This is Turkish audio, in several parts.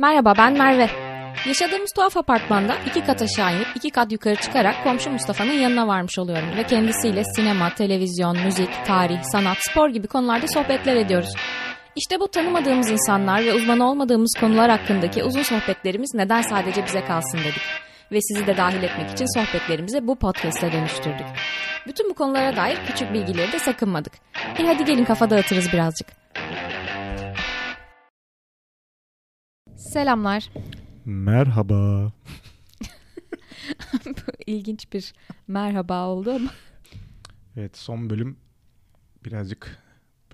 Merhaba ben Merve. Yaşadığımız tuhaf apartmanda iki kat aşağı inip iki kat yukarı çıkarak komşu Mustafa'nın yanına varmış oluyorum ve kendisiyle sinema, televizyon, müzik, tarih, sanat, spor gibi konularda sohbetler ediyoruz. İşte bu tanımadığımız insanlar ve uzman olmadığımız konular hakkındaki uzun sohbetlerimiz neden sadece bize kalsın dedik. Ve sizi de dahil etmek için sohbetlerimizi bu podcast'e dönüştürdük. Bütün bu konulara dair küçük bilgileri de sakınmadık. E hadi gelin kafa dağıtırız birazcık. Selamlar. Merhaba. İlginç bir merhaba oldu ama. Evet son bölüm birazcık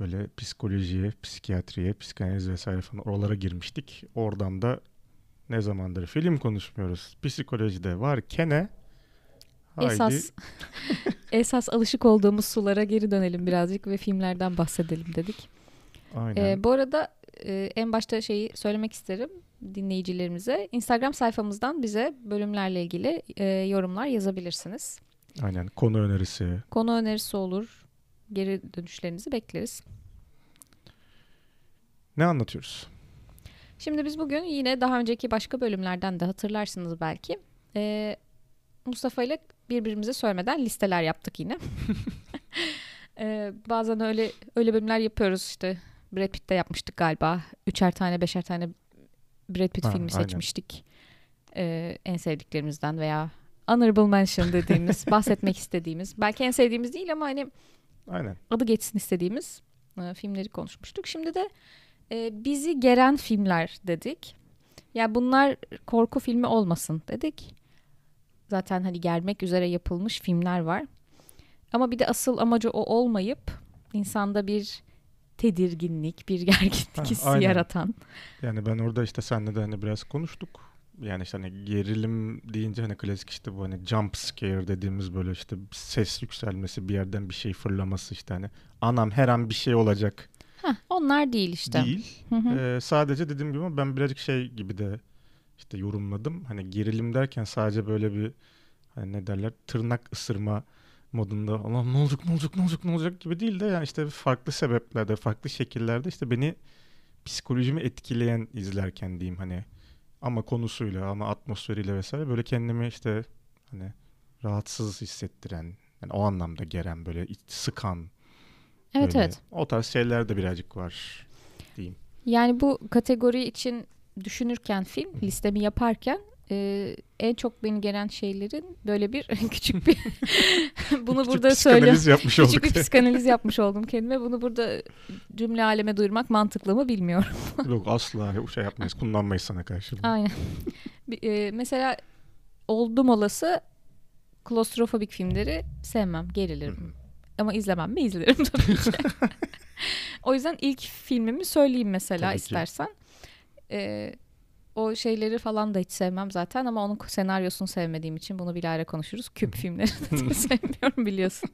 böyle psikolojiye, psikiyatriye, psikanaliz vesaire falan oralara girmiştik. Oradan da ne zamandır film konuşmuyoruz. Psikolojide var kene. Haydi. Esas esas alışık olduğumuz sulara geri dönelim birazcık ve filmlerden bahsedelim dedik. Aynen. Ee, bu arada e, en başta şeyi söylemek isterim dinleyicilerimize. Instagram sayfamızdan bize bölümlerle ilgili e, yorumlar yazabilirsiniz. Aynen. Konu önerisi. Konu önerisi olur. Geri dönüşlerinizi bekleriz. Ne anlatıyoruz? Şimdi biz bugün yine daha önceki başka bölümlerden de hatırlarsınız belki. E, Mustafa ile birbirimize söylemeden listeler yaptık yine. e, bazen öyle öyle bölümler yapıyoruz işte. Brad Pitt'te yapmıştık galiba. Üçer tane, beşer tane Brad Pitt Ha, filmi aynen. seçmiştik. E, en sevdiklerimizden veya honorable mention dediğimiz, bahsetmek istediğimiz. Belki en sevdiğimiz değil ama hani Aynen. adı geçsin istediğimiz e, filmleri konuşmuştuk. Şimdi de e, bizi geren filmler dedik. Ya bunlar korku filmi olmasın dedik. Zaten hani gelmek üzere yapılmış filmler var. Ama bir de asıl amacı o olmayıp insanda bir tedirginlik, bir gerginlik Ha, hissi aynen. yaratan. Yani ben orada işte seninle de hani biraz konuştuk. Yani işte hani gerilim deyince hani klasik işte bu hani jump scare dediğimiz böyle işte ses yükselmesi bir yerden bir şey fırlaması işte hani anam her an bir şey olacak Heh, onlar değil işte. değil. Hı hı. Ee, sadece dediğim gibi ben birazcık şey gibi de işte yorumladım. Hani gerilim derken sadece böyle bir hani ne derler tırnak ısırma modunda Allah'ım ne olacak ne olacak ne olacak ne olacak gibi değil de yani işte farklı sebeplerde farklı şekillerde işte beni psikolojimi etkileyen izlerken diyeyim hani ama konusuyla ama atmosferiyle vesaire böyle kendimi işte hani rahatsız hissettiren yani o anlamda geren böyle sıkan evet böyle evet. o tarz şeyler de birazcık var diyeyim. Yani bu kategori için düşünürken film listemi yaparken e, en çok beni gelen şeylerin böyle bir küçük bir bunu Küçük burada söyle psikanaliz yapmış küçük olduk. bir psikanaliz yapmış oldum kendime. Bunu burada cümle aleme duyurmak mantıklı mı bilmiyorum. Yok asla şey yapmayız. Kullanmayız sana karşı. Aynen. E, mesela oldum olası klostrofobik filmleri sevmem, gerilirim. Ama izlemem mi? İzlerim tabii ki. o yüzden ilk filmimi söyleyeyim mesela Tabii ki. istersen. Ee, o şeyleri falan da hiç sevmem zaten ama onun senaryosunu sevmediğim için bunu bilahare konuşuruz. Küp filmlerini de sevmiyorum biliyorsun.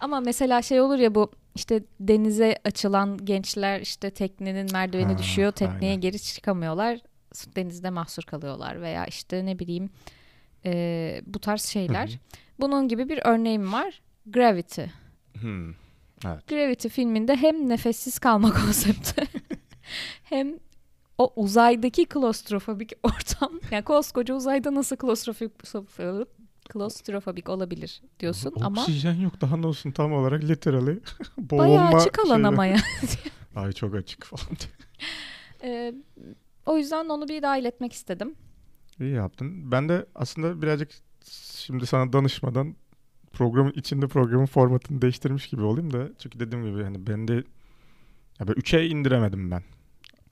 ama mesela şey olur ya bu işte denize açılan gençler işte teknenin merdiveni Ha, düşüyor. Tekneye aynen. geri çıkamıyorlar. Denizde mahsur kalıyorlar veya işte ne bileyim e, bu tarz şeyler. Hı hı. Bunun gibi bir örneğim var. Gravity. Hmm. Evet. Gravity filminde hem nefessiz kalma konsepti hem o uzaydaki klostrofobik ortam. Yani koskoca uzayda nasıl klostrofobik klostrofobik olabilir diyorsun ama Oksijen yok daha ne olsun tam olarak literally. bayağı Boğulma açık alan ama ya. Ay çok açık falan. Ee, o yüzden onu bir dahil etmek istedim. İyi yaptın. Ben de aslında birazcık şimdi sana danışmadan programın içinde programın formatını değiştirmiş gibi olayım da çünkü dediğim gibi hani ben de ya böyle 3'e indiremedim ben.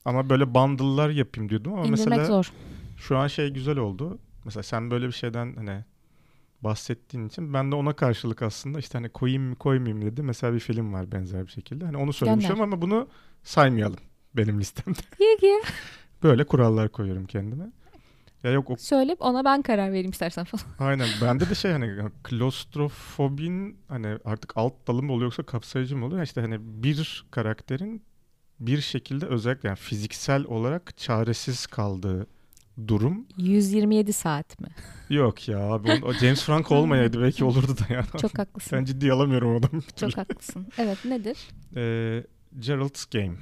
Ama böyle bundle'lar yapayım diyordum ama İndirmek mesela zor. Şu an şey güzel oldu. Mesela sen böyle bir şeyden hani bahsettiğin için ben de ona karşılık aslında işte hani koyayım mı koymayayım dedi. Mesela bir film var benzer bir şekilde. Hani onu söylemişim Gönder. ama bunu saymayalım benim listemde. İyi ki. Böyle kurallar koyuyorum kendime. Ya yok o Söyle ona ben karar vereyim istersen falan. aynen bende de şey hani klostrofobin hani artık alt dalı mı oluyor yoksa kapsayıcı mı oluyor? İşte hani bir karakterin bir şekilde özellikle yani fiziksel olarak çaresiz kaldığı durum 127 saat mi? Yok ya abi o James Franco olmayaydı belki olurdu da ya. Çok haklısın. Ben ciddiye alamıyorum o adamı. Çok haklısın. Evet nedir? Ee, Gerald's Game.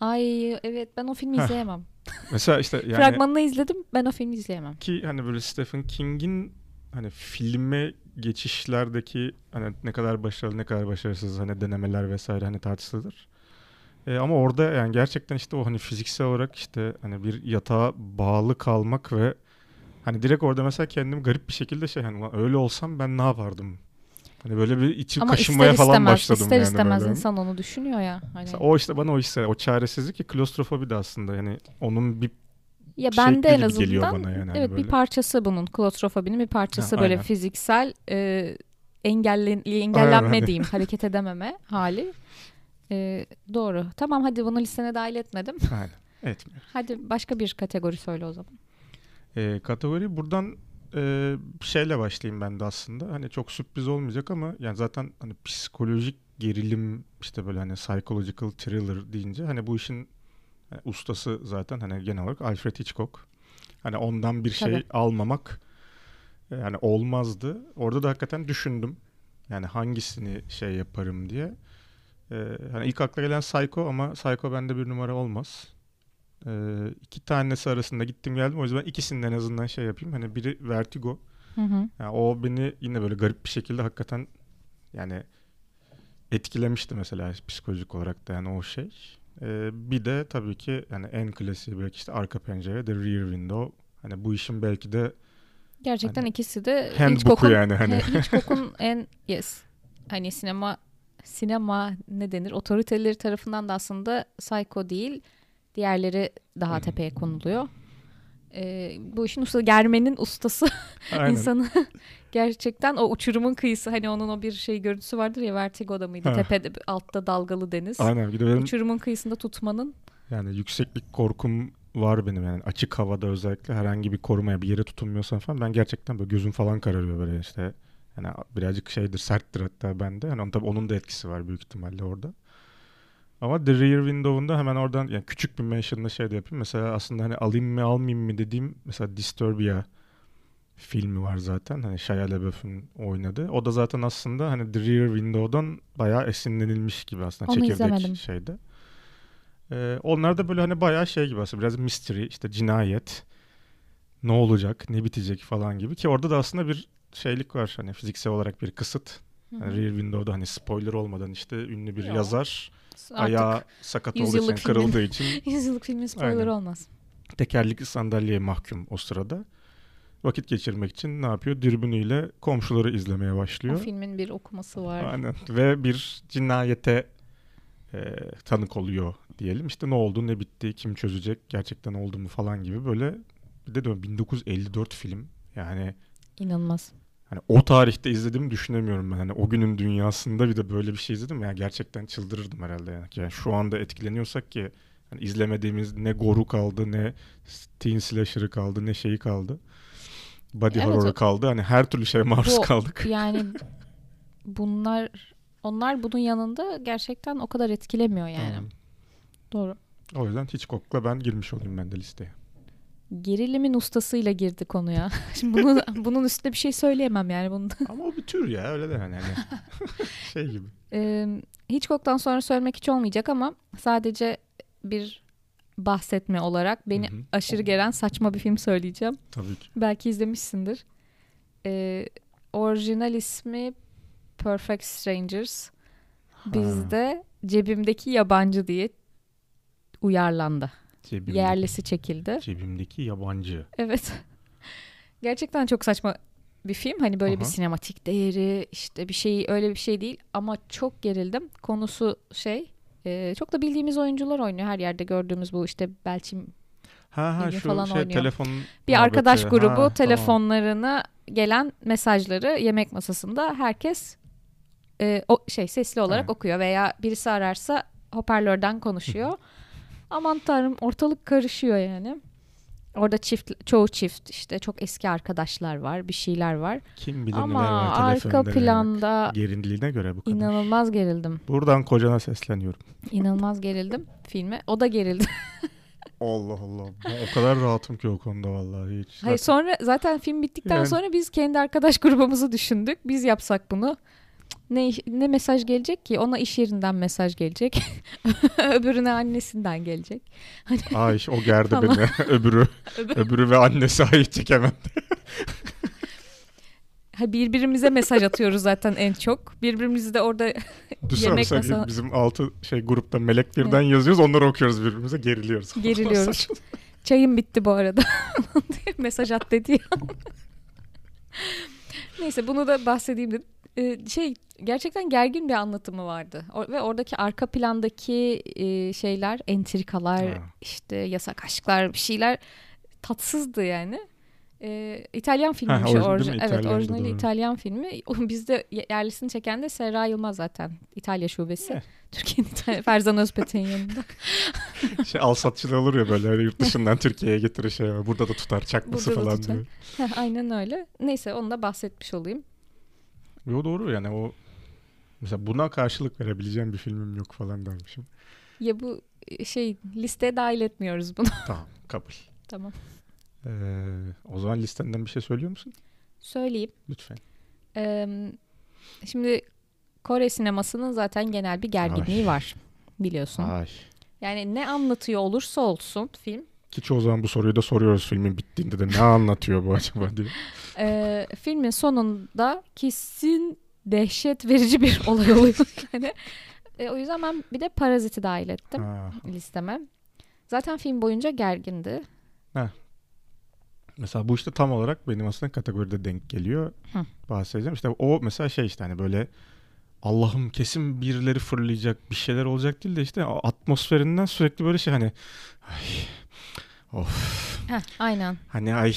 Ay evet ben o filmi Heh. izleyemem. Mesela işte yani Fragmanını izledim ben o filmi izleyemem. ki hani böyle Stephen King'in hani filme geçişlerdeki hani ne kadar başarılı ne kadar başarısız hani denemeler vesaire hani tartışılır. E, ama orada yani gerçekten işte o hani fiziksel olarak işte hani bir yatağa bağlı kalmak ve hani direkt orada mesela kendimi garip bir şekilde şey hani "Ulan öyle olsam ben ne yapardım? Hani böyle bir içim Ama kaşınmaya ister falan istemez, başladım ister yani istemez böyle. insan onu düşünüyor ya. Hani. Mesela o işte bana o hisse, o çaresizlik ki klostrofobi de aslında yani onun bir Ya ben de şekli en azından bana yani hani evet böyle. bir parçası bunun klostrofobinin bir parçası Ha, böyle aynen. fiziksel e, engellen engellenme Aynen. diyeyim hareket edememe hali. E, doğru. Tamam hadi bunu listene dahil etmedim. Aynen. Etmiyor. Hadi başka bir kategori söyle o zaman. E, kategori buradan e, şeyle başlayayım ben de aslında. Hani çok sürpriz olmayacak ama yani zaten hani psikolojik gerilim işte böyle hani psychological thriller deyince hani bu işin hani ustası zaten hani genel olarak Alfred Hitchcock. Hani ondan bir şey Tabii. almamak e, yani olmazdı. Orada da hakikaten düşündüm. Yani hangisini şey yaparım diye. E, hani ilk akla gelen Psycho ama Psycho bende bir numara olmaz. E, iki tanesi arasında gittim geldim. O yüzden ikisinden en azından şey yapayım. Hani biri Vertigo. Hı hı. Yani o beni yine böyle garip bir şekilde hakikaten yani etkilemişti mesela psikolojik olarak da yani o şey. Ee, bir de tabii ki yani en klasiği belki işte arka pencere The Rear Window. Hani bu işin belki de Gerçekten Hani ikisi de Hitchcock'un yani hani. Hitchcock'un en yes hani sinema sinema ne denir otoriteleri tarafından da aslında Psycho değil diğerleri daha Hı. tepeye konuluyor. Ee, bu işin ustası germenin ustası insanı gerçekten o uçurumun kıyısı hani onun o bir şey görüntüsü vardır ya Vertigo'da mıydı Ha. tepede altta dalgalı deniz Aynen. Bir de benim uçurumun kıyısında tutmanın yani yükseklik korkum var benim yani açık havada özellikle herhangi bir korumaya bir yere tutunmuyorsam falan ben gerçekten böyle gözüm falan kararıyor böyle işte yani birazcık şeydir serttir hatta bende yani onun, tabii onun da etkisi var büyük ihtimalle orada. Ama The Rear Window'unda hemen oradan yani küçük bir mention'da şey de yapayım. Mesela aslında hani alayım mı almayayım mı dediğim mesela Disturbia filmi var zaten. Hani Shia LaBeouf'un oynadığı. O da zaten aslında hani The Rear Window'dan bayağı esinlenilmiş gibi aslında Onu çekirdek izlemedim. şeyde. Ee, onlar da böyle hani bayağı şey gibi aslında biraz mystery işte cinayet ne olacak ne bitecek falan gibi ki orada da aslında bir şeylik var hani fiziksel olarak bir kısıt. Yani Rear Window'da hani spoiler olmadan işte ünlü bir Yok. yazar artık ayağı sakat olduğu için filmin- kırıldığı için yüzyıllık filmin spoiler Aynen. olmaz. tekerlekli sandalyeye mahkum o sırada. Vakit geçirmek için ne yapıyor? Dürbünüyle komşuları izlemeye O başlıyor. filmin bir okuması var. Aynen. Ve bir cinayete e, tanık oluyor diyelim. İşte ne oldu, ne bitti, kim çözecek, gerçekten oldu mu falan gibi böyle bir de diyorum 1954 film. Yani İnanılmaz. Hani o tarihte izlediğimi düşünemiyorum ben. Hani o günün dünyasında bir de böyle bir şey izledim ya gerçekten çıldırırdım herhalde yani. Yani şu anda etkileniyorsak ki hani izlemediğimiz ne goru kaldı, ne teen slasher'ı kaldı, ne şeyi kaldı. Body Evet, horror'ı kaldı. Hani her türlü şeye maruz Bu- kaldık. Yani bunlar onlar bunun yanında gerçekten o kadar etkilemiyor yani. Tamam. Doğru. O yüzden Hitchcock'la ben girmiş olayım ben de listeye. Gerilimin ustasıyla girdi konuya. Şimdi bunu, bunun üstüne bir şey söyleyemem yani. Bunu. Ama o bir tür ya öyle de yani. hani. şey gibi. Ee, Hitchcock'tan sonra söylemek hiç olmayacak ama sadece bir bahsetme olarak beni Hı hı. aşırı gelen saçma bir film söyleyeceğim. Tabii ki. Belki izlemişsindir. Ee, orijinal ismi Perfect Strangers. Bizde cebimdeki yabancı diye uyarlandı. Cebimdeki, Yerlisi çekildi. cebimdeki yabancı. Evet. Gerçekten çok saçma bir film. Hani böyle bir Aha. sinematik değeri işte bir şey öyle bir şey değil ama çok gerildim. Konusu şey e, çok da bildiğimiz oyuncular oynuyor. Her yerde gördüğümüz bu işte Belçim Ha ha şu falan şey oynuyor. telefon bir muhabbeti. arkadaş Ha, grubu tamam. gelen mesajları yemek masasında herkes e, o şey sesli olarak Evet. okuyor veya birisi ararsa hoparlörden konuşuyor. Aman tanrım ortalık karışıyor yani. Orada çift çoğu çift işte çok eski arkadaşlar var, bir şeyler var. Kim bilir Ama neler var arka planda Gerildiğine göre bu kadar. inanılmaz gerildim. Buradan kocana sesleniyorum. İnanılmaz gerildim filme. O da gerildi. Allah Allah. Ben o kadar rahatım ki o konuda vallahi hiç. Hayır Zaten- sonra zaten film bittikten Yani- sonra biz kendi arkadaş grubumuzu düşündük. Biz yapsak bunu. Ne ne mesaj gelecek ki? Ona iş yerinden mesaj gelecek. Öbürüne annesinden gelecek. Ay o gerdi Tamam. beni. öbürü, öbürü ve annesi ay çekemem. Ha, birbirimize mesaj atıyoruz zaten en çok. Birbirimizi de orada Düşünsene Yemek mesela masa- bizim altı şey grupta melek birden yazıyoruz onları okuyoruz birbirimize geriliyoruz. Geriliyoruz. Çayım bitti bu arada mesaj at dedi ya. Neyse bunu da bahsedeyim dedim. Ee, şey gerçekten gergin bir anlatımı vardı. O- ve oradaki arka plandaki e, şeyler, entrikalar, Ha. işte yasak aşklar bir şeyler tatsızdı yani. Ee, İtalyan filmiymiş. Ha, orijin- orji- değil mi? evet İtalyandı, orijinali doğru. İtalyan filmi. Bizde ye- yerlisini çeken de Serra Yılmaz zaten. İtalya şubesi. Evet. Türkiye'nin İtalya, Ferzan Özpetek'in yanında. Şey al satçıda olur ya böyle hani yurt dışından Türkiye'ye getirir şey. Burada da tutar çakması Burada da falan tutar. diyor. Heh, Aynen öyle. Neyse onu da bahsetmiş olayım. Yo doğru yani o mesela buna karşılık verebileceğim bir filmim yok falan dermişim. Ya bu e, şey listeye dahil etmiyoruz bunu. Tamam kabul. tamam. Ee, o zaman listenden bir şey söylüyor musun? Söyleyeyim. Lütfen. Ee, şimdi Kore sinemasının zaten genel bir gerginliği Ay. var. Biliyorsun. Ay. Yani ne anlatıyor olursa olsun film. Ki çoğu zaman bu soruyu da soruyoruz filmin bittiğinde de ne anlatıyor bu acaba diye. e, filmin sonunda kesin dehşet verici bir olay oluyor. yani, e, o yüzden ben bir de Parazit'i dahil ettim Ha. listeme. Zaten film boyunca gergindi. Mesela bu işte tam olarak benim aslında kategoride denk geliyor. Hı. Bahsedeceğim. İşte o mesela şey işte hani böyle Allah'ım kesin birileri fırlayacak bir şeyler olacak değil de işte atmosferinden sürekli böyle şey hani ay, of Heh, aynen. hani ay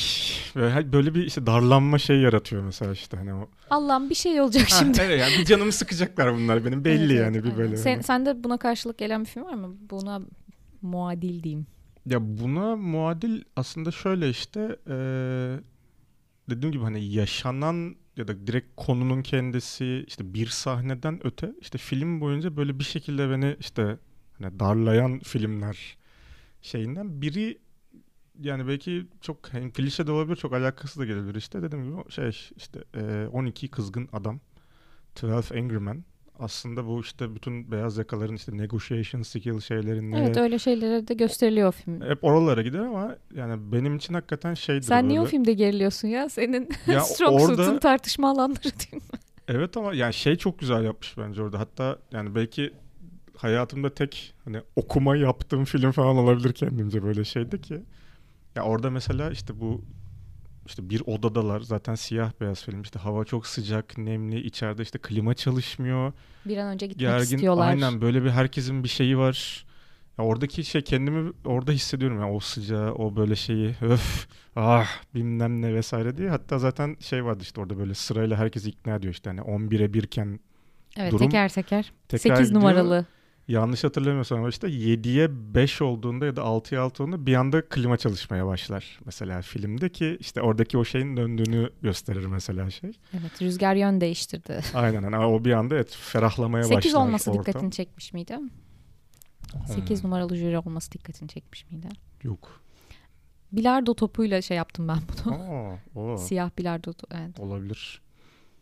böyle, böyle bir işte darlanma şey yaratıyor mesela işte hani o. Allah'ım bir şey olacak Ha, şimdi. evet yani bir canımı sıkacaklar bunlar benim belli Evet, yani evet, bir böyle. Sen, hani. sende buna karşılık gelen bir film var mı? Buna muadil diyeyim. Ya buna muadil aslında şöyle işte eee, dediğim gibi hani yaşanan ya da direkt konunun kendisi işte bir sahneden öte işte film boyunca böyle bir şekilde beni işte hani darlayan filmler şeyinden biri yani belki çok hani klişe de olabilir çok alakası da gelebilir işte dediğim gibi şey işte eee, 12 kızgın adam 12 Angry Men aslında bu işte bütün beyaz yakaların işte negotiation skill şeylerinde Evet öyle şeylere de gösteriliyor o film. hep oralara gider ama yani benim için hakikaten şeydir Sen niye o böyle. filmde geriliyorsun ya? Senin Ya strong orada- suit'un tartışma alanları değil mi? Evet ama yani şey çok güzel yapmış bence orada. Hatta yani belki hayatımda tek hani okuma yaptığım film falan olabilir kendimce böyle şeydi ki. Ya orada mesela işte bu işte bir odadalar. Zaten siyah beyaz film. İşte hava çok sıcak nemli. İçeride işte klima çalışmıyor. Bir an önce gitmek gergin istiyorlar. aynen böyle bir herkesin bir şeyi var. Ya oradaki şey kendimi orada hissediyorum ya. O sıcağı o böyle şeyi. Öf ah bilmem ne vesaire diye. Hatta zaten şey vardı işte orada böyle sırayla herkesi ikna ediyor işte. Hani 11'e 1 iken Evet durum teker teker. tekrar 8 gidiyor. numaralı. Yanlış hatırlamıyorsam ama işte 7'ye 5 olduğunda ya da 6'ya 6 olduğunda bir anda klima çalışmaya başlar mesela filmde ki işte oradaki o şeyin döndüğünü gösterir mesela şey. Evet rüzgar yön değiştirdi. Aynen hani o bir anda evet ferahlamaya başlar 8 olması ortam. dikkatini çekmiş miydi? 8 Hmm, numaralı jüri olması dikkatini çekmiş miydi? Yok. Bilardo topuyla şey yaptım ben bunu. Aa, o. Siyah bilardo evet. Olabilir.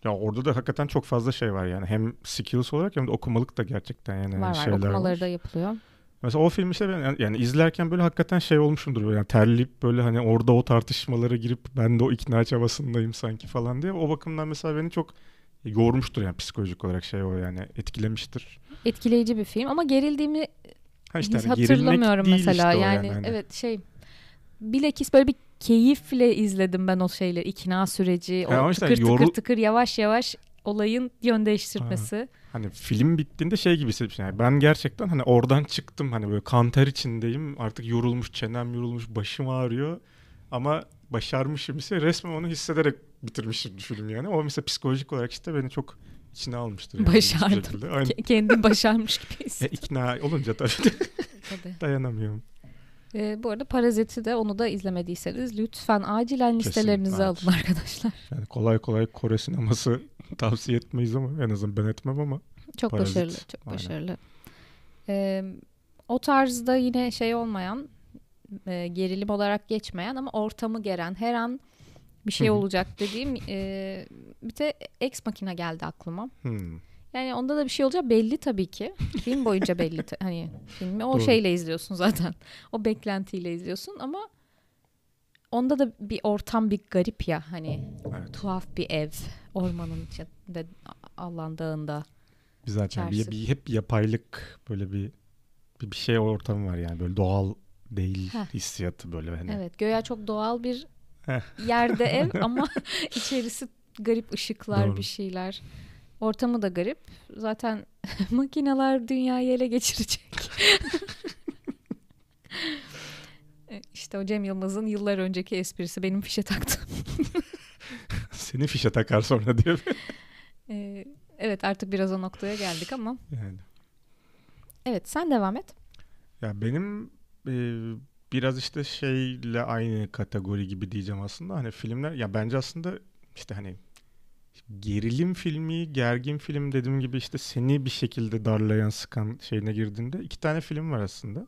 Ya orada da hakikaten çok fazla şey var yani. Hem skills olarak hem de okumalık da gerçekten yani var var şeyler okumaları var. da yapılıyor. Mesela o film işte ben yani, yani izlerken böyle hakikaten şey olmuşumdur yani terleyip böyle hani orada o tartışmalara girip ben de o ikna çabasındayım sanki falan diye. O bakımdan mesela beni çok yormuştur yani psikolojik olarak şey o yani etkilemiştir. Etkileyici bir film ama gerildiğimi Ha işte hiç gerilmek hatırlamıyorum mesela. işte o yani, hani. evet şey bilakis böyle bir keyifle izledim ben o şeyleri. ikna süreci, o Ya ama işte tıkır tıkır yoru- tıkır yavaş yavaş olayın yön değiştirmesi. Hani film bittiğinde şey gibi hissetmiştim. Yani ben gerçekten hani oradan çıktım hani böyle kanter içindeyim. Artık yorulmuş, çenem yorulmuş, başım ağrıyor. Ama başarmışım ise resmen onu hissederek bitirmişim film yani. O mesela psikolojik olarak işte beni çok içine almıştır. Yani Başardım. bir şekilde. Aynen. Ke- Kendin başarmış gibi E, hissettim. ikna olunca tabii Tabii. dayanamıyorum. Ee, bu arada Parazit'i de onu da izlemediyseniz lütfen acilen listelerinize evet. alın arkadaşlar. Yani kolay kolay Kore sineması tavsiye etmeyiz ama en azından ben etmem ama. Çok Parazit, başarılı, çok aynen. başarılı. Ee, o tarzda yine şey olmayan, e, gerilim olarak geçmeyen ama ortamı geren, her an bir şey olacak dediğim e, bir de Ex Machina geldi aklıma. Hmm. Yani onda da bir şey olacak belli tabii ki. Film boyunca belli. ta- hani filmi o Doğru. şeyle izliyorsun zaten. O beklentiyle izliyorsun ama onda da bir ortam bir garip ya hani Evet. tuhaf bir ev ormanın içinde Allah'ın dağında. Bir zaten bir, bir, hep yapaylık böyle bir bir, şey ortamı var yani böyle doğal değil Heh. hissiyatı böyle hani. Evet göya çok doğal bir yerde ev ama içerisi garip ışıklar Doğru. bir şeyler. Ortamı da garip. Zaten makineler dünyayı ele geçirecek. E, işte o Cem Yılmaz'ın yıllar önceki esprisi benim fişe taktım. Seni fişe takar sonra diyor. E, evet artık biraz o noktaya geldik ama. yani. Evet sen devam et. Ya benim e, biraz işte şeyle aynı kategori gibi diyeceğim aslında. Hani filmler ya bence aslında işte hani gerilim filmi, gergin film dediğim gibi işte seni bir şekilde darlayan, sıkan şeyine girdiğinde iki tane film var aslında.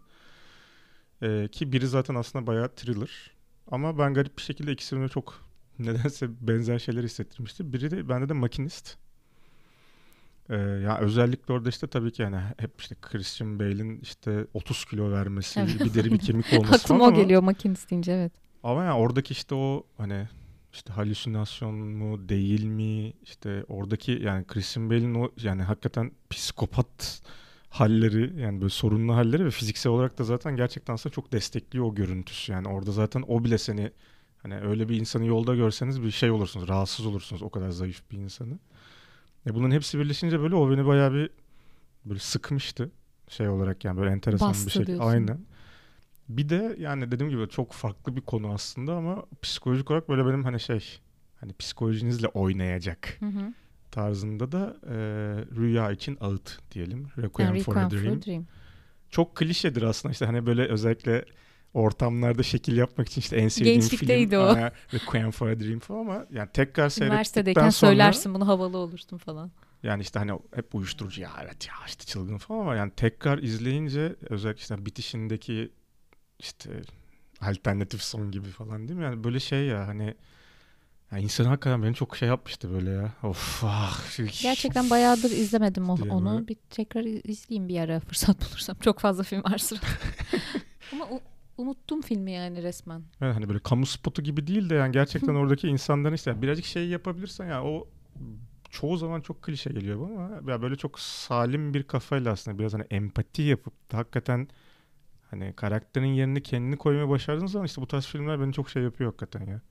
E, ki biri zaten aslında bayağı thriller. Ama ben garip bir şekilde ikisini çok nedense benzer şeyler hissettirmişti. Biri de bende de Makinist. Ee, ya özellikle orada işte tabii ki yani hep işte Christian Bale'in işte 30 kilo vermesi, bir deri bir kemik olması Aklıma falan o ama, geliyor makinist deyince evet. ama yani oradaki işte o hani işte halüsinasyon mu değil mi işte oradaki yani Christian Bale'in o yani hakikaten psikopat halleri yani böyle sorunlu halleri ve fiziksel olarak da zaten gerçekten aslında çok destekliyor o görüntüsü. Yani orada zaten o bile seni hani öyle bir insanı yolda görseniz bir şey olursunuz, rahatsız olursunuz o kadar zayıf bir insanı. E bunların hepsi birleşince böyle o beni bayağı bir böyle sıkmıştı şey olarak yani böyle enteresan Bastı bir şey. diyorsun. Aynen. Bir de yani dediğim gibi çok farklı bir konu aslında ama psikolojik olarak böyle benim hani şey hani psikolojinizle oynayacak Hı hı. tarzında da e, rüya için ağıt diyelim. Requiem, Yani for a Requiem for Dream. a Dream. Çok klişedir aslında işte hani böyle özellikle ortamlarda şekil yapmak için işte en sevdiğim Gençlikteydi film o. Requiem for a Dream falan ama yani tekrar seyrettikten sonra söylersin bunu havalı olursun falan. yani işte hani hep uyuşturucu ya evet ya işte çılgın falan ama yani tekrar izleyince özellikle işte bitişindeki işte alternatif son gibi falan değil mi? Yani böyle şey ya hani ya insan hakikaten beni çok şey yapmıştı böyle ya. Of ah. Gerçekten bayağıdır izlemedim o- onu. böyle. Bir tekrar iz- izleyeyim bir ara fırsat bulursam. Çok fazla film var sırada. Ama u- unuttum filmi yani resmen. Evet, hani böyle kamu spotu gibi değil de yani gerçekten oradaki insanların işte birazcık şey yapabilirsen ya o çoğu zaman çok klişe geliyor bu ama ya böyle çok salim bir kafayla aslında biraz hani empati yapıp da hakikaten hani karakterin yerini kendini koymaya başardığınız zaman işte bu tarz filmler beni çok şey yapıyor hakikaten ya.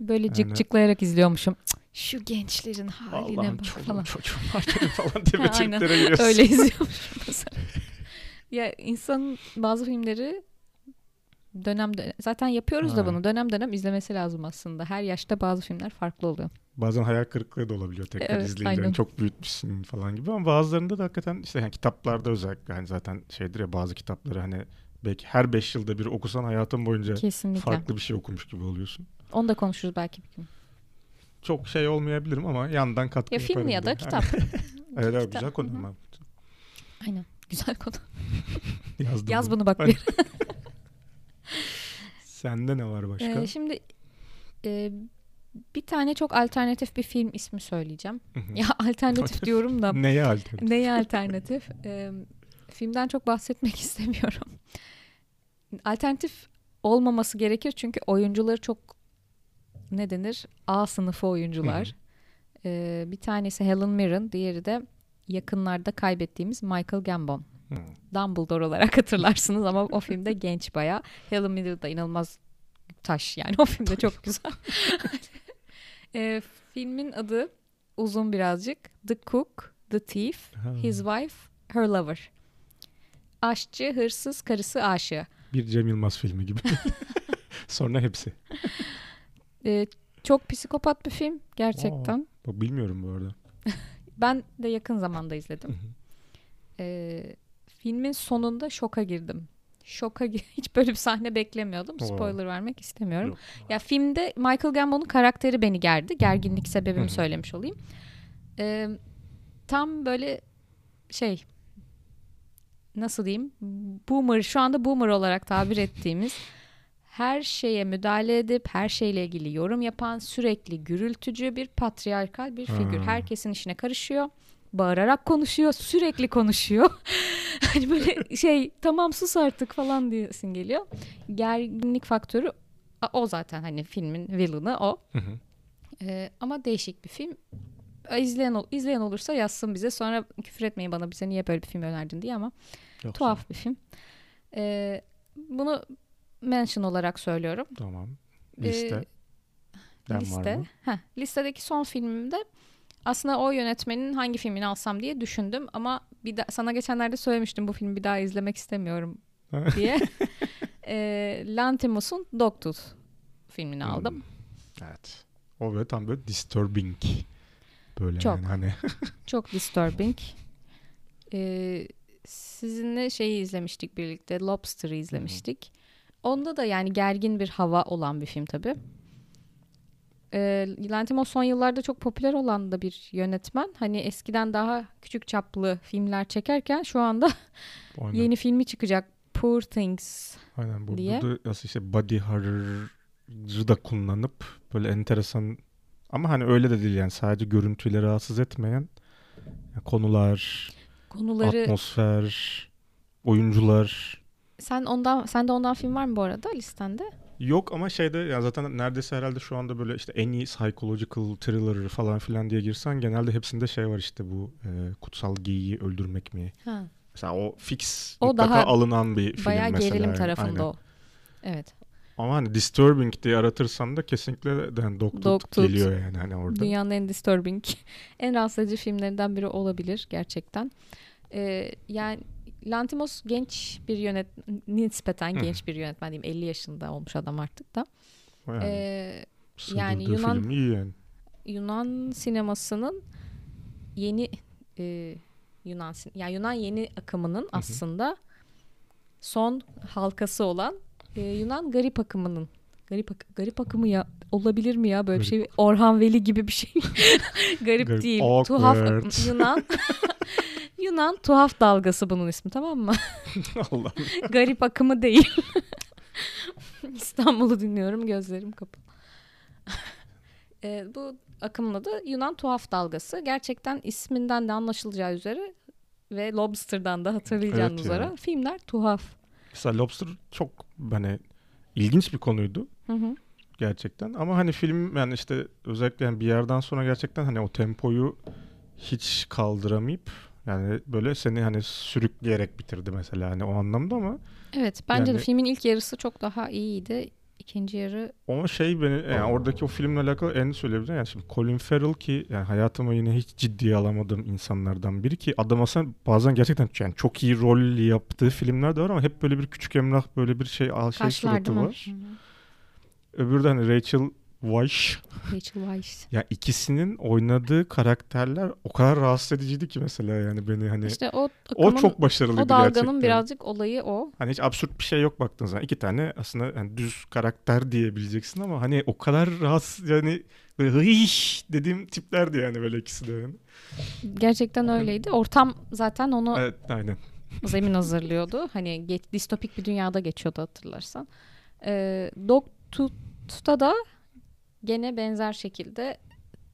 Böyle Yani- cık cıklayarak izliyormuşum. Cık, Şu gençlerin haline Allah'ım bak çoluğum falan. çocuğum var falan diye triplere giriyorsun. Öyle izliyormuşum mesela. ya insanın bazı filmleri dönem dönem zaten yapıyoruz da Ha. bunu dönem dönem izlemesi lazım aslında. Her yaşta bazı filmler farklı oluyor. Bazen hayal kırıklığı da olabiliyor tekrar Evet, izleyince. Hani çok büyütmüşsün falan gibi ama bazılarında da hakikaten işte yani kitaplarda özellikle hani zaten şeydir ya bazı kitapları hani belki her 5 yılda bir okusan hayatın boyunca Kesinlikle. farklı bir şey okumuş gibi oluyorsun. Onu da konuşuruz belki bir gün. Çok şey olmayabilirim ama yandan katkı Ya film yaparım ya da kitap. evet, evet güzel konu hı hı. ama. Aynen. Güzel konu. Yazdım Yaz bunu. bunu bak bir. Sende ne var başka? Ee, şimdi e, bir tane çok alternatif bir film ismi söyleyeceğim. Ya alternatif diyorum da Neye alternatif? neye alternatif? Ee, filmden çok bahsetmek istemiyorum. Alternatif olmaması gerekir çünkü oyuncuları çok ne denir? A sınıfı oyuncular. Ee, bir tanesi Helen Mirren, diğeri de yakınlarda kaybettiğimiz Michael Gambon. Hı. Dumbledore olarak hatırlarsınız ama o filmde genç bayağı. Helen Mirren da inanılmaz taş yani o filmde çok güzel. Ee, filmin adı uzun birazcık. The Cook, The Thief. His Wife, Her Lover. Aşçı, hırsız, karısı, aşığı. Bir Cem Yılmaz filmi gibi. Sonra hepsi. Ee, çok psikopat bir film gerçekten. Bak bilmiyorum bu arada. Ben de yakın zamanda izledim. Ee, filmin sonunda şoka girdim. Şoka hiç böyle bir sahne beklemiyordum. Oo. Spoiler vermek istemiyorum. Yok. Ya filmde Michael Gambon'un karakteri beni gerdi. Gerginlik sebebimi söylemiş olayım. Ee, tam böyle şey nasıl diyeyim? Boomer şu anda boomer olarak tabir ettiğimiz her şeye müdahale edip her şeyle ilgili yorum yapan sürekli gürültücü bir patriarkal bir figür. Ha. Herkesin işine karışıyor. Bağırarak konuşuyor, sürekli konuşuyor. hani böyle şey tamam sus artık falan diyesin geliyor. Gerginlik faktörü o zaten hani filmin villain'ı o. Hı hı. Ee, ama değişik bir film. Ee, İzleyen, izleyen olursa yazsın bize. Sonra küfür etmeyin bana bize niye böyle bir film önerdin diye ama Yoksa- tuhaf bir film. Ee, bunu mention olarak söylüyorum. Tamam. Ee, Liste. Var liste. Heh, listedeki son filmimde aslında o yönetmenin hangi filmini alsam diye düşündüm ama bir da, sana geçenlerde söylemiştim bu filmi bir daha izlemek istemiyorum diye. ee, Lantimos'un Dogtooth filmini aldım. Hmm. Evet. O böyle tam böyle disturbing. Böyle Çok. yani hani. Çok disturbing. Ee, sizinle şeyi izlemiştik birlikte. Lobster'ı izlemiştik. Onda da yani gergin bir hava olan bir film tabii. Ee, Lantimos son yıllarda çok popüler olan da bir yönetmen. Hani eskiden daha küçük çaplı filmler çekerken şu anda Aynen. yeni filmi çıkacak. Poor Things. Aynen bu, diye. burada aslında işte body horror'ı da kullanıp böyle enteresan ama hani öyle de değil yani sadece görüntüyle rahatsız etmeyen yani konular, Konuları atmosfer, oyuncular sen ondan sen de ondan film var mı bu arada listende? yok ama şeyde ya zaten neredeyse herhalde şu anda böyle işte en iyi psychological thriller falan filan diye girsen genelde hepsinde şey var işte bu e, kutsal geyiği öldürmek mi? Ha. Mesela o fix O mutlaka daha alınan bir film Bayağı mesela. gerilim yani. tarafında Aynen. o. Evet. Ama hani disturbing diye aratırsan da kesinlikle yani Dog Dog Tooth Tooth. geliyor yani hani orada. Dünyanın en disturbing, en rahatsız edici filmlerinden biri olabilir gerçekten. Ee, yani Lantimos genç bir yönet nispeten genç bir yönetmen diyeyim 50 yaşında olmuş adam artık da. Yani, Ee, yani Yunan- yani. Yunan sinemasının yeni e, Yunan sin- yani Yunan yeni akımının aslında son halkası olan e, Yunan garip akımının garip ak- garip akımı ya olabilir mi ya böyle bir şey? Orhan Veli gibi bir şey. Garip, Garip, değil. Tuhaf awkward. Yunan. Yunan tuhaf dalgası bunun ismi tamam mı? Allah. garip akımı değil. İstanbul'u dinliyorum gözlerim kapalı. E, bu akımın adı Yunan tuhaf dalgası. Gerçekten isminden de anlaşılacağı üzere ve Lobster'dan da hatırlayacağınız Evet üzere filmler tuhaf. Mesela Lobster çok hani ilginç bir konuydu Hı hı. gerçekten. Ama hani film yani işte özellikle yani bir yerden sonra gerçekten hani o tempoyu hiç kaldıramayıp yani böyle seni hani sürükleyerek bitirdi mesela hani o anlamda ama Evet bence de Yani- filmin ilk yarısı çok daha iyiydi. İkinci yarı Ama şey beni yani oradaki o filmle alakalı en söyleyebileceğim yani şimdi Colin Farrell ki yani hayatıma yine hiç ciddiye alamadığım insanlardan biri ki adam aslında bazen gerçekten yani çok iyi rol yaptığı filmler de var ama hep böyle bir küçük emrah böyle bir şey al şey kaşlar suratı var. De hani Rachel Weisz Rachel Weisz. ya ikisinin oynadığı karakterler o kadar rahatsız ediciydi ki mesela yani beni hani İşte o o akımın, çok başarılıydı o dalganın gerçekten. birazcık olayı o. Hani hiç absürt bir şey yok baktığın zaman. İki tane aslında yani düz karakter diyebileceksin ama hani o kadar rahatsız yani böyle hıyş dediğim tiplerdi yani böyle ikisi de yani. Gerçekten öyleydi. Ortam zaten onu Evet aynen. zemin hazırlıyordu. Hani geç, distopik bir dünyada geçiyordu hatırlarsan. Ee, Dogtooth'ta da gene benzer şekilde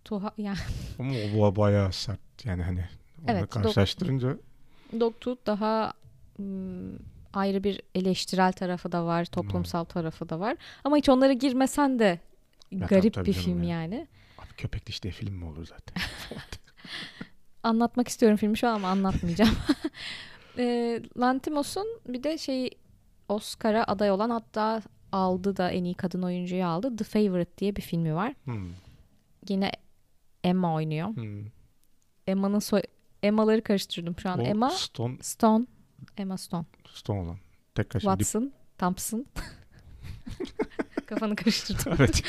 tuha yani Ama o bayağı sert yani hani onu Evet, karşılaştırınca Dogtooth daha ım, ayrı bir eleştirel tarafı da var, toplumsal tarafı da var. Ama hiç onlara girmesen de tabii, garip tabii bir film ya. yani. abi köpek diş diye film mi olur zaten? Anlatmak istiyorum filmi şu an ama anlatmayacağım. e, Lantimos'un bir de şey Oscar'a aday olan hatta aldı da en iyi kadın oyuncuyu aldı. The Favorite diye bir filmi var. Hmm, Yine Emma oynuyor. hmm. Emma'nın soy Emma'ları karıştırdım şu an. O Emma Stone, Stone. Emma Stone. Stone olan. Tekrar şimdi Watson. Thompson. Kafanı karıştırdım. evet.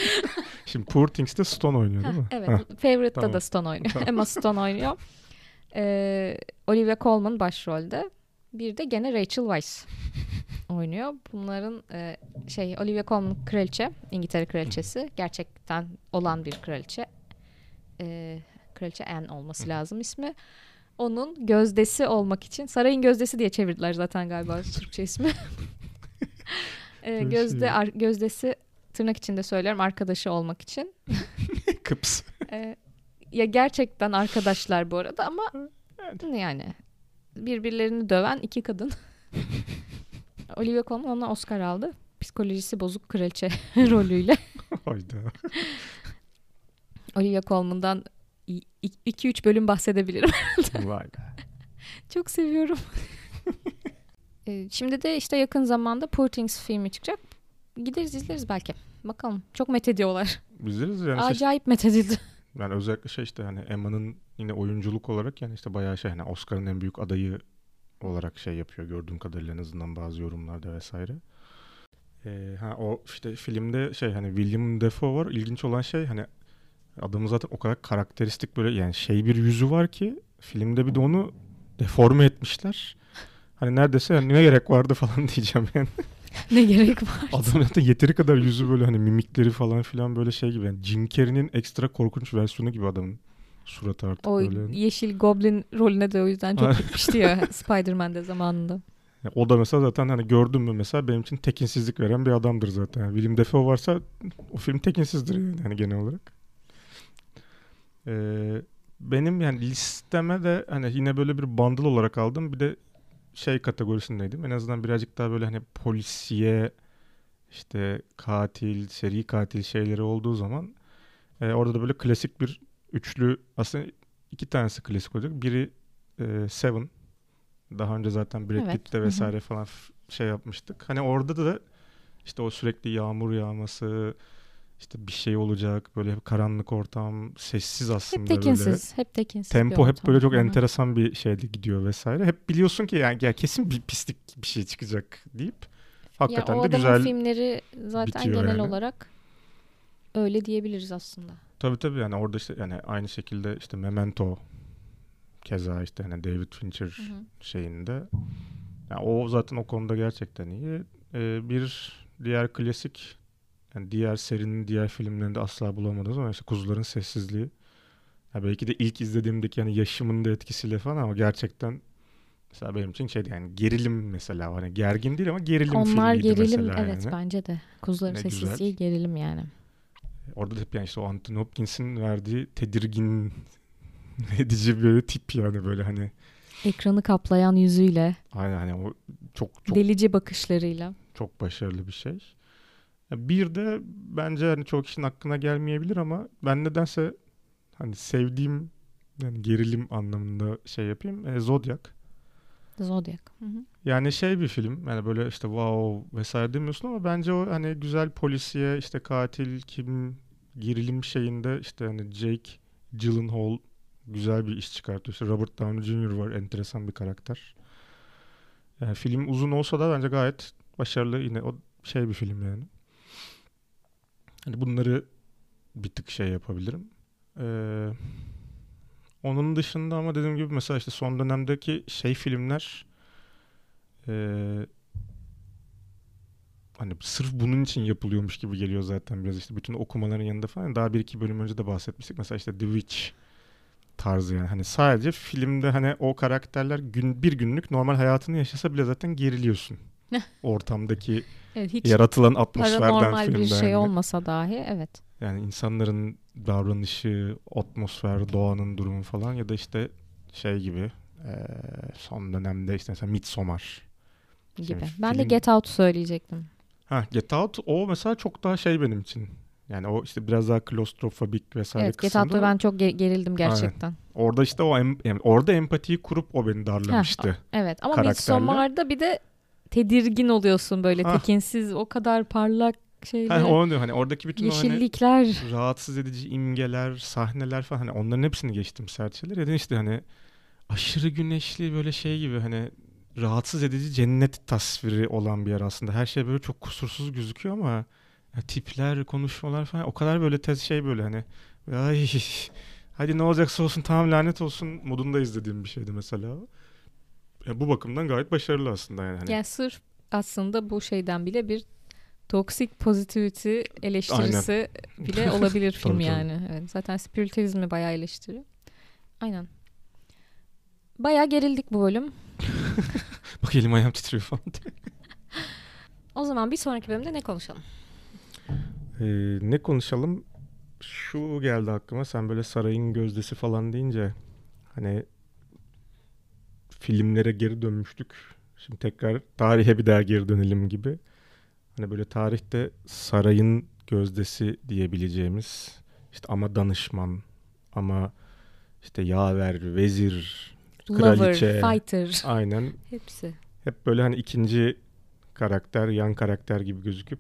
Şimdi Poor Things'te Stone oynuyor değil mi? Evet. Favorite'da tamam. da Stone oynuyor. Tamam. Emma Stone oynuyor. Ee, Olivia Colman başrolde. Bir de gene Rachel Weisz oynuyor. Bunların e, şey Olivia Colman kraliçe, İngiltere kraliçesi. Gerçekten olan bir kraliçe. Ee, kraliçe Anne olması lazım ismi. Onun gözdesi olmak için sarayın gözdesi diye çevirdiler zaten galiba Türkçe ismi. Böyle gözde ar- gözdesi tırnak içinde söylüyorum arkadaşı olmak için. Kıps. Ee, ya gerçekten arkadaşlar bu arada ama yani birbirlerini döven iki kadın. Olivia Colman ona Oscar aldı. Psikolojisi bozuk kraliçe rolüyle. Hayda. Olivia Colman'dan 2-3 bölüm bahsedebilirim. Vay be. Çok seviyorum. Ee, Şimdi de işte yakın zamanda Poor Things filmi çıkacak. Gideriz izleriz belki. Bakalım. Çok methediyorlar. Bizleriz yani şey- Acayip methedildi. Yani özellikle şey işte hani Emma'nın yine oyunculuk olarak yani işte bayağı şey hani Oscar'ın en büyük adayı olarak şey yapıyor gördüğüm kadarıyla en azından bazı yorumlarda vesaire. Ee, ha o işte filmde şey hani William Dafoe var. İlginç olan şey hani adamın zaten o kadar karakteristik böyle yani şey bir yüzü var ki filmde bir de onu deforme etmişler. Hani neredeyse yani ne gerek vardı falan diyeceğim yani. ne gerek var? Adam zaten yeteri kadar yüzü böyle hani mimikleri falan filan böyle şey gibi. Yani Jim Carrey'nin ekstra korkunç versiyonu gibi adamın suratı artık O böyle. yeşil goblin rolüne de o yüzden çok gitmişti ya Spider-Man'de zamanında. Ya O da mesela zaten hani gördüm mü mesela benim için tekinsizlik veren bir adamdır zaten. Yani Willem Dafoe varsa o film tekinsizdir yani hani genel olarak. Ee, benim yani listeme de hani yine böyle bir bundle olarak aldım. Bir de şey kategorisindeydim. En azından birazcık daha böyle hani polisiye işte katil, seri katil şeyleri olduğu zaman e, orada da böyle klasik bir üçlü aslında iki tanesi klasik olacak. Biri e, Seven. Daha önce zaten Brad Evet. Pitt'te vesaire falan f- şey yapmıştık. Hani orada da işte o sürekli yağmur yağması, işte bir şey olacak, böyle hep karanlık ortam, sessiz aslında Hep böyle. tekinsiz. Hep tekinsiz. Tempo hep böyle çok Hı enteresan bir şeyde gidiyor vesaire. Hep biliyorsun ki yani ya kesin bir pislik bir şey çıkacak deyip hakikaten ya o de güzel. filmleri zaten genel yani. olarak öyle diyebiliriz aslında. Tabii tabii yani orada işte yani aynı şekilde işte Memento keza işte hani David Fincher Hı hı. şeyinde. Yani o zaten o konuda gerçekten iyi. Ee, bir diğer klasik yani diğer serinin diğer filmlerinde asla bulamadığımız ama işte Kuzuların Sessizliği. Ya belki de ilk izlediğimdeki yani yaşımın da etkisiyle falan ama gerçekten mesela benim için şeydi yani gerilim mesela hani gergin değil ama gerilim Onlar filmiydi gerilim mesela evet yani. bence de. Kuzuların Ne sessizliği güzel. gerilim yani. Orada da hep yani işte o Anthony Hopkins'in verdiği tedirgin edici böyle tip yani böyle hani Ekranı kaplayan yüzüyle, aynen hani o çok çok delici bakışlarıyla. çok başarılı bir şey. Bir de bence hani çok kişinin aklına gelmeyebilir ama ben nedense hani sevdiğim yani gerilim anlamında şey yapayım. E, Zodiac. Zodiac. Hı hı. Yani şey bir film yani böyle işte wow vesaire demiyorsun ama bence o hani güzel polisiye işte katil kim gerilim şeyinde işte hani Jake Gyllenhaal güzel bir iş çıkartıyor. İşte Robert Downey Jr. var enteresan bir karakter. Yani film uzun olsa da bence gayet başarılı yine o şey bir film yani. Hani bunları bir tık şey yapabilirim. Ee, onun dışında ama dediğim gibi mesela işte son dönemdeki şey filmler ee, hani sırf bunun için yapılıyormuş gibi geliyor zaten biraz işte bütün okumaların yanında falan. Daha bir iki bölüm önce de bahsetmiştik. Mesela işte The Witch tarzı yani. Hani sadece filmde hani o karakterler gün bir günlük normal hayatını yaşasa bile zaten geriliyorsun. Ortamdaki Evet hiç yaratılan atmosferden paranormal filmde. bir şey yani. olmasa dahi evet. Yani insanların davranışı, atmosfer, doğanın durumu falan ya da işte şey gibi eee, son dönemde işte mesela Midsommar. gibi. Yani ben de film- Get Out söyleyecektim. Ha Get Out o mesela çok daha şey benim için. Yani o işte biraz daha klostrofobik vesaire Evet Get kısımda. Out'ta ben çok ge- gerildim gerçekten. Orada işte o em- yani orada empatiyi kurup o beni darlamıştı. Evet ama. Midsommar'da bir de tedirgin oluyorsun böyle Ha. tekinsiz o kadar parlak şeyler. Ha, onu diyor hani oradaki bütün o hani yeşillikler. rahatsız edici imgeler, sahneler falan hani onların hepsini geçtim. Ya da işte hani aşırı güneşli böyle şey gibi hani rahatsız edici cennet tasviri olan bir yer aslında. Her şey böyle çok kusursuz gözüküyor ama ya tipler, konuşmalar falan o kadar böyle tez şey böyle hani ay hadi ne olacaksa olsun tamam lanet olsun modunda izlediğim bir şeydi mesela. Ya bu bakımdan gayet başarılı aslında yani. Hani Yani sırf aslında bu şeyden bile bir toksik positivity eleştirisi bile olabilir film Tabii, tabii. yani. Evet, zaten spiritüalizmi bayağı eleştiriyor. Aynen. Bayağı gerildik bu bölüm. Bak elim ayağım titriyor falan. O zaman bir sonraki bölümde ne konuşalım? Ee, ne konuşalım? Şu geldi aklıma. Sen böyle sarayın gözdesi falan deyince hani filmlere geri dönmüştük. Şimdi tekrar tarihe bir daha geri dönelim gibi. Hani böyle tarihte sarayın gözdesi diyebileceğimiz işte ama danışman ama işte yaver, vezir, kraliçe. Lover, fighter. Aynen. Hepsi. Hep böyle hani ikinci karakter, yan karakter gibi gözüküp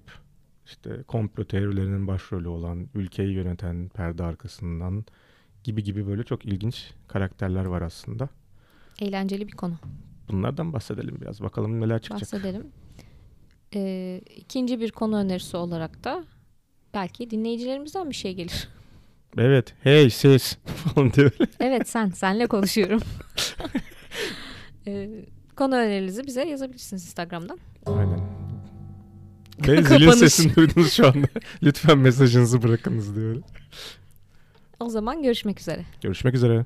işte komplo teorilerinin başrolü olan, ülkeyi yöneten perde arkasından gibi gibi böyle çok ilginç karakterler var aslında. Eğlenceli bir konu. Bunlardan bahsedelim biraz. Bakalım neler çıkacak. Bahsedelim. Ee, ikinci bir konu önerisi olarak da belki dinleyicilerimizden bir şey gelir. Evet. Hey siz falan diyor. evet sen, senle konuşuyorum. ee, konu önerilerinizi bize yazabilirsiniz Instagram'dan. Aynen. Ve zilin sesini duydunuz şu anda. Lütfen mesajınızı bırakınız diyor. O zaman görüşmek üzere. Görüşmek üzere.